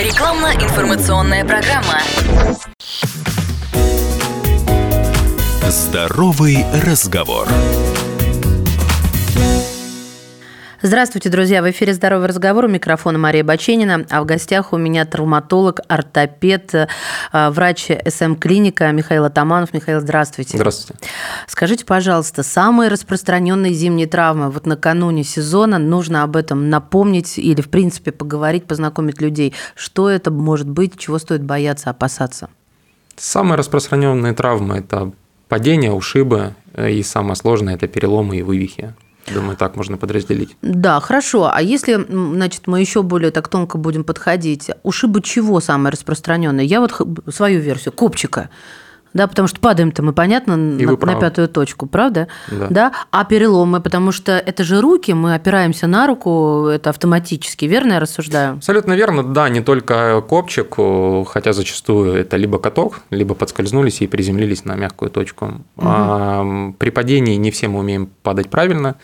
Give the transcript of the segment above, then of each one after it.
Рекламно-информационная программа. Здоровый разговор. Здравствуйте, друзья! В эфире «Здоровый разговор». У микрофона Мария Баченина. А в гостях у меня травматолог, ортопед, э, врач СМ-клиника Михаил Атаманов. Михаил, здравствуйте. Здравствуйте. Скажите, пожалуйста, самые распространенные зимние травмы вот накануне сезона, нужно об этом напомнить или, в принципе, поговорить, познакомить людей. Что это может быть, чего стоит бояться, опасаться? Самые распространенные травмы – это падение, ушибы, э, и самое сложное – это переломы и вывихи. Думаю, так можно подразделить. Да, хорошо. А если, значит, мы еще более так тонко будем подходить, ушибы чего самое распространенное? Я вот свою версию, копчика. Да, потому что падаем-то мы, понятно, на, на пятую точку, правда? Да. да. А переломы, потому что это же руки, мы опираемся на руку, это автоматически, верно я рассуждаю? Абсолютно верно, да, не только копчик, хотя зачастую это либо каток, либо подскользнулись и приземлились на мягкую точку. Угу. А, при падении не все мы умеем падать правильно,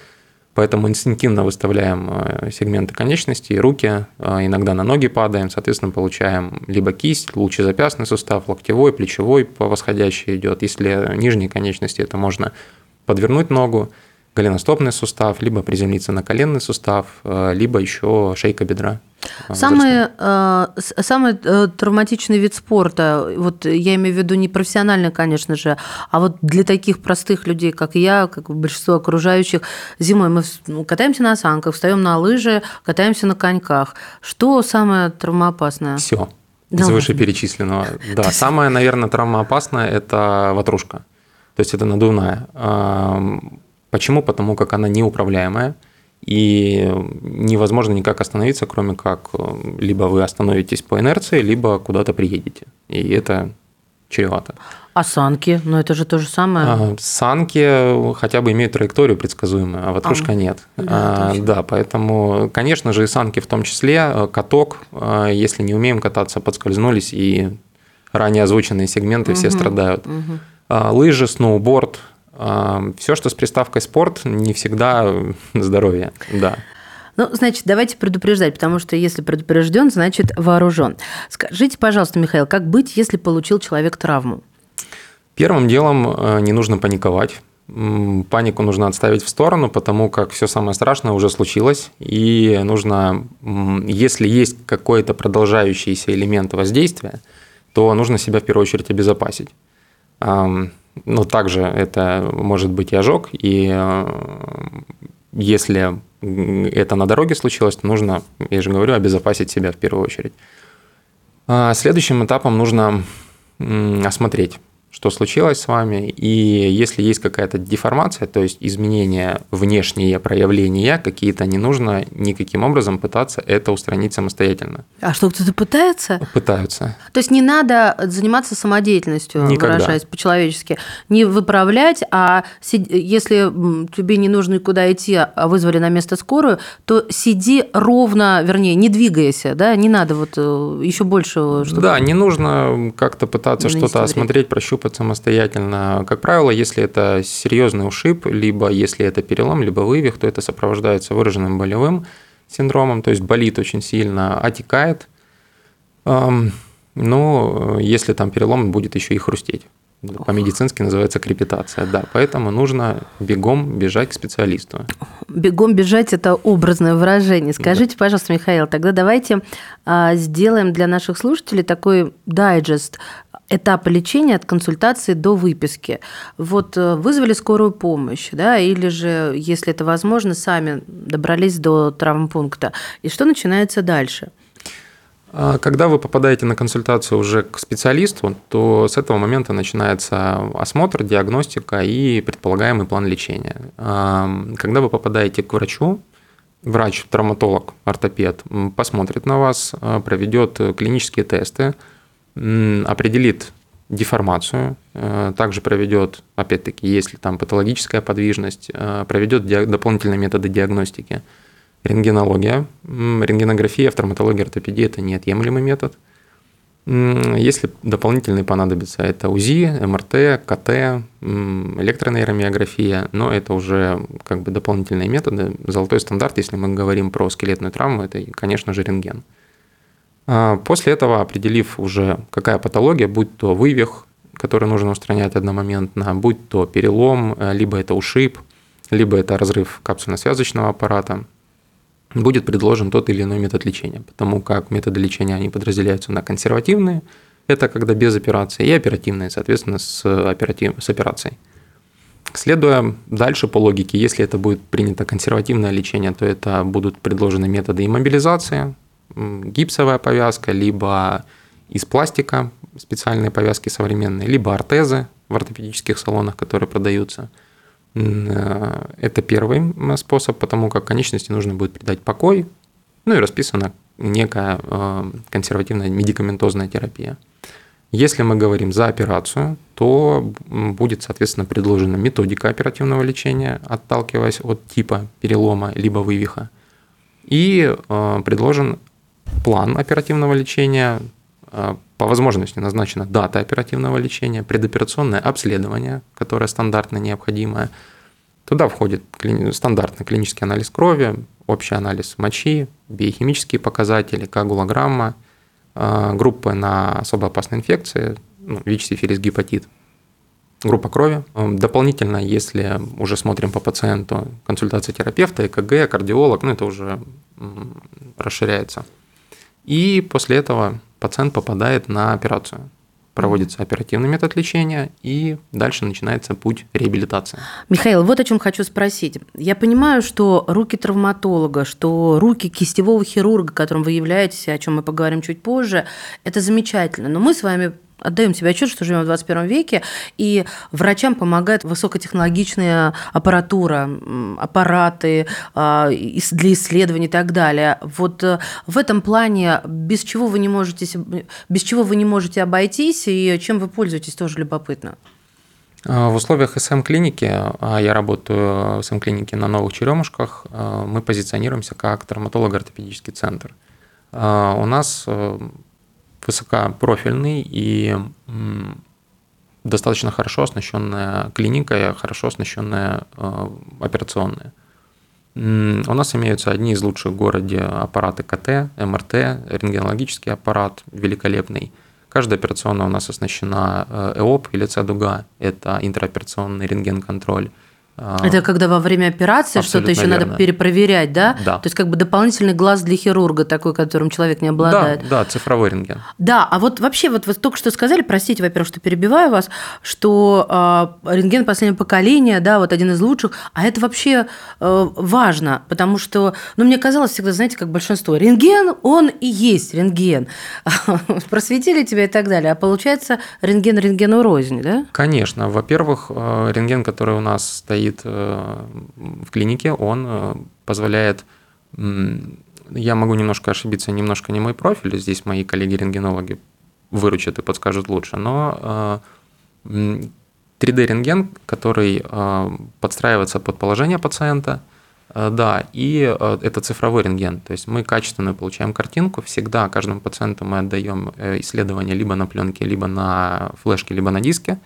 Поэтому инстинктивно выставляем э, сегменты конечностей, руки, э, иногда на ноги падаем, соответственно, получаем либо кисть, лучезапястный сустав, локтевой, плечевой по восходящей идет. Если нижние конечности, это можно подвернуть ногу, голеностопный сустав, либо приземлиться на коленный сустав, э, либо еще шейка бедра. Самый, э, самый э, травматичный вид спорта, вот я имею в виду не профессионально, конечно же, а вот для таких простых людей, как я, как большинство окружающих, зимой мы ну, катаемся на санках, встаем на лыжи, катаемся на коньках. Что самое травмоопасное? Все. Из вышеперечисленного. Да, самое, наверное, травмоопасное – это ватрушка. То есть это надувная Почему? Потому как она неуправляемая, и невозможно никак остановиться, кроме как э, либо вы остановитесь по инерции, либо куда-то приедете. И это чревато. А санки? Ну, это же то же самое. А, санки хотя бы имеют траекторию предсказуемую, а ватрушка а, нет. Да, а, да, поэтому, конечно же, и санки в том числе, э, каток, э, если не умеем кататься, подскользнулись, и ранее озвученные сегменты угу, все страдают. Угу. Лыжи, сноуборд, все, что с приставкой спорт, не всегда здоровье, да. Ну, значит, давайте предупреждать, потому что если предупрежден, значит вооружен. Скажите, пожалуйста, Михаил, как быть, если получил человек травму? Первым делом э, не нужно паниковать. Панику нужно отставить в сторону, потому как все самое страшное уже случилось, и нужно, если есть какой-то продолжающийся элемент воздействия, то нужно себя в первую очередь обезопасить. Но также это может быть и ожог, и э, если это на дороге случилось, нужно, я же говорю, обезопасить себя в первую очередь. А следующим этапом нужно осмотреть что случилось с вами, и если есть какая-то деформация, то есть изменения внешние проявления какие-то, не нужно никаким образом пытаться это устранить самостоятельно. А что, кто-то пытается? Пытаются. То есть не надо заниматься самодеятельностью, Никогда. выражаясь по-человечески, не выправлять, а если тебе не нужно никуда идти, а вызвали на место скорую, то сиди ровно, вернее, не двигайся, да, не надо вот э, еще больше... Чтобы... Да, не нужно как-то пытаться что-то осмотреть, прощупать, опыт самостоятельно. Как правило, если это серьезный ушиб, либо если это перелом, либо вывих, то это сопровождается выраженным болевым синдромом, то есть болит очень сильно, отекает. Но если там перелом, будет еще и хрустеть. По-медицински называется крепитация, да. Поэтому нужно бегом бежать к специалисту. Бегом бежать – это образное выражение. Скажите, да. пожалуйста, Михаил, тогда давайте а, сделаем для наших слушателей такой дайджест этапа лечения от консультации до выписки. Вот э, вызвали скорую помощь, да, или же, если это возможно, сами добрались до травмпункта. И что начинается дальше? А, когда вы попадаете на консультацию уже к специалисту, то с этого момента начинается осмотр, диагностика и предполагаемый план лечения. А, когда вы попадаете к врачу, врач, травматолог, ортопед посмотрит на вас, а, проведет клинические тесты, определит деформацию, э, также проведет, опять-таки, если там патологическая подвижность, э, проведет дополнительные методы диагностики. Рентгенология, рентгенография в травматологии ортопедии – это неотъемлемый метод. Если дополнительные понадобятся, это УЗИ, МРТ, КТ, электронейромиография, но это уже как бы дополнительные методы. Золотой стандарт, если мы говорим про скелетную травму, это, конечно же, рентген. А, после этого, определив уже, какая патология, будь то вывих, который нужно устранять одномоментно, будь то перелом, э, либо это ушиб, либо это разрыв капсульно-связочного аппарата, будет предложен тот или иной метод лечения, потому как методы лечения они подразделяются на консервативные, это когда без операции, и оперативные, соответственно, с, оператив, с операцией. Следуя дальше по логике, если это будет принято консервативное лечение, то это будут предложены методы иммобилизации, гипсовая повязка, либо из пластика специальные повязки современные, либо ортезы в ортопедических салонах, которые продаются. Э, это первый способ, потому как конечности нужно будет придать покой, ну и расписана некая э, консервативная медикаментозная терапия. Если мы говорим за операцию, то будет, соответственно, предложена методика оперативного лечения, отталкиваясь от типа перелома либо вывиха, и э, предложен план оперативного лечения, э, по возможности назначена дата оперативного лечения, предоперационное обследование, которое стандартно необходимое. Туда входит стандартный клинический анализ крови, общий анализ мочи, биохимические показатели, коагулограмма, э, группы на особо опасные инфекции, ну, ВИЧ, сифилис, гепатит, группа крови. Эм, дополнительно, если уже смотрим по пациенту, консультация терапевта, ЭКГ, кардиолог, ну это уже расширяется. И после этого пациент попадает на операцию. Проводится оперативный метод лечения, и дальше начинается путь реабилитации. Михаил, вот о чем хочу спросить. Я понимаю, что руки травматолога, что руки кистевого хирурга, которым вы являетесь, о чем мы поговорим чуть позже, это замечательно. Но мы с вами отдаем себе отчет, что живем в 21 веке, и врачам помогает высокотехнологичная аппаратура, аппараты а, для исследований и так далее. Вот э, в этом плане без чего вы не можете, без чего вы не можете обойтись, и чем вы пользуетесь, тоже любопытно. А, в условиях СМ-клиники, а я работаю в СМ-клинике на Новых Черемушках, мы позиционируемся как травматолого-ортопедический центр. У нас э, высокопрофильный и достаточно хорошо оснащенная клиника, хорошо оснащенная э, операционная. У нас имеются одни из лучших в городе аппараты КТ, МРТ, рентгенологический аппарат великолепный. Каждая операционная у нас оснащена э, ЭОП или ЦДУГА, это интероперационный рентген-контроль. А, Это когда во время операции что-то еще верно. надо перепроверять, да? Да. То есть как бы дополнительный глаз для хирурга такой, которым человек не обладает. Да, да, цифровой рентген. Да, а вот вообще вот вы только что сказали, простите, во-первых, что перебиваю вас, что э, рентген последнего поколения, да, вот один из лучших, а это вообще э, важно, потому что, ну, мне казалось всегда, знаете, как большинство, рентген, он и есть рентген. Просветили тебя и так далее, а получается рентген рентгену рознь, да? Конечно. Во-первых, э, рентген, который у нас стоит стоит э, в клинике, он э, позволяет я могу немножко ошибиться, немножко не мой профиль, здесь мои коллеги-рентгенологи выручат и подскажут лучше, но 3D-рентген, э, который подстраивается под положение пациента, да, и это цифровой рентген, то есть мы качественную получаем картинку, всегда каждому пациенту мы отдаем исследование либо на пленке, либо на флешке, либо на диске,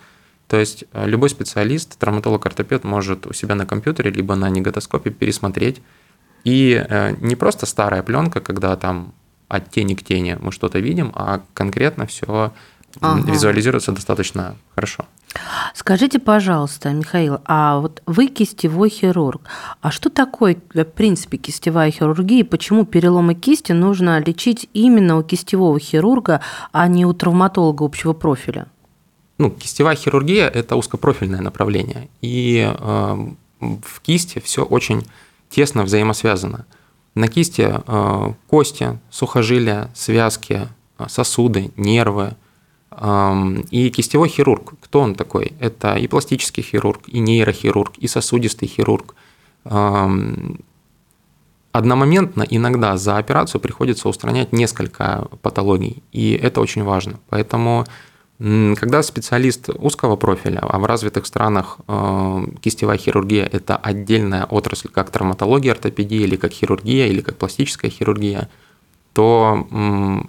то есть э, любой специалист, травматолог-ортопед может у себя на компьютере либо на неготоскопе пересмотреть. И э, не просто старая пленка, когда там от тени к тени мы что-то видим, а конкретно все ага. визуализируется достаточно хорошо. Скажите, пожалуйста, Михаил, а вот вы кистевой хирург. А что такое, в принципе, кистевая хирургия? Почему переломы кисти нужно лечить именно у кистевого хирурга, а не у травматолога общего профиля? Ну, кистевая хирургия – это узкопрофильное направление, и э, в кисти все очень тесно взаимосвязано. На кисти э, кости, сухожилия, связки, э, сосуды, нервы. Э, и кистевой хирург, кто он такой? Это и пластический хирург, и нейрохирург, и сосудистый хирург. Э, одномоментно иногда за операцию приходится устранять несколько патологий, и это очень важно. Поэтому когда специалист узкого профиля, а в развитых странах э, кистевая хирургия – это отдельная отрасль, как травматология, ортопедия, или как хирургия, или как пластическая хирургия, то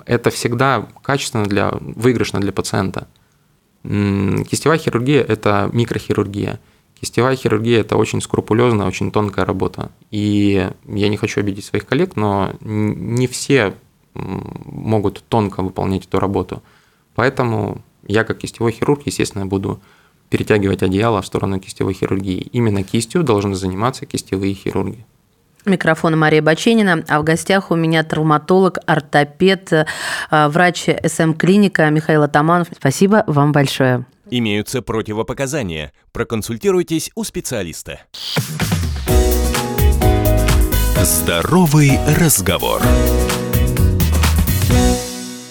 это всегда качественно для, выигрышно для пациента. Кистевая хирургия – это микрохирургия. Кистевая хирургия – это очень скрупулезная, очень тонкая работа. И я не хочу обидеть своих коллег, но не все могут тонко выполнять эту работу. Поэтому я, как кистевой хирург, естественно, буду перетягивать одеяло в сторону кистевой хирургии. Именно кистью должны заниматься кистевые хирурги. Микрофон Мария Баченина, а в гостях у меня травматолог, ортопед, э, врач СМ-клиника Михаил Атаманов. Спасибо вам большое. Имеются противопоказания. Проконсультируйтесь у специалиста. Здоровый разговор.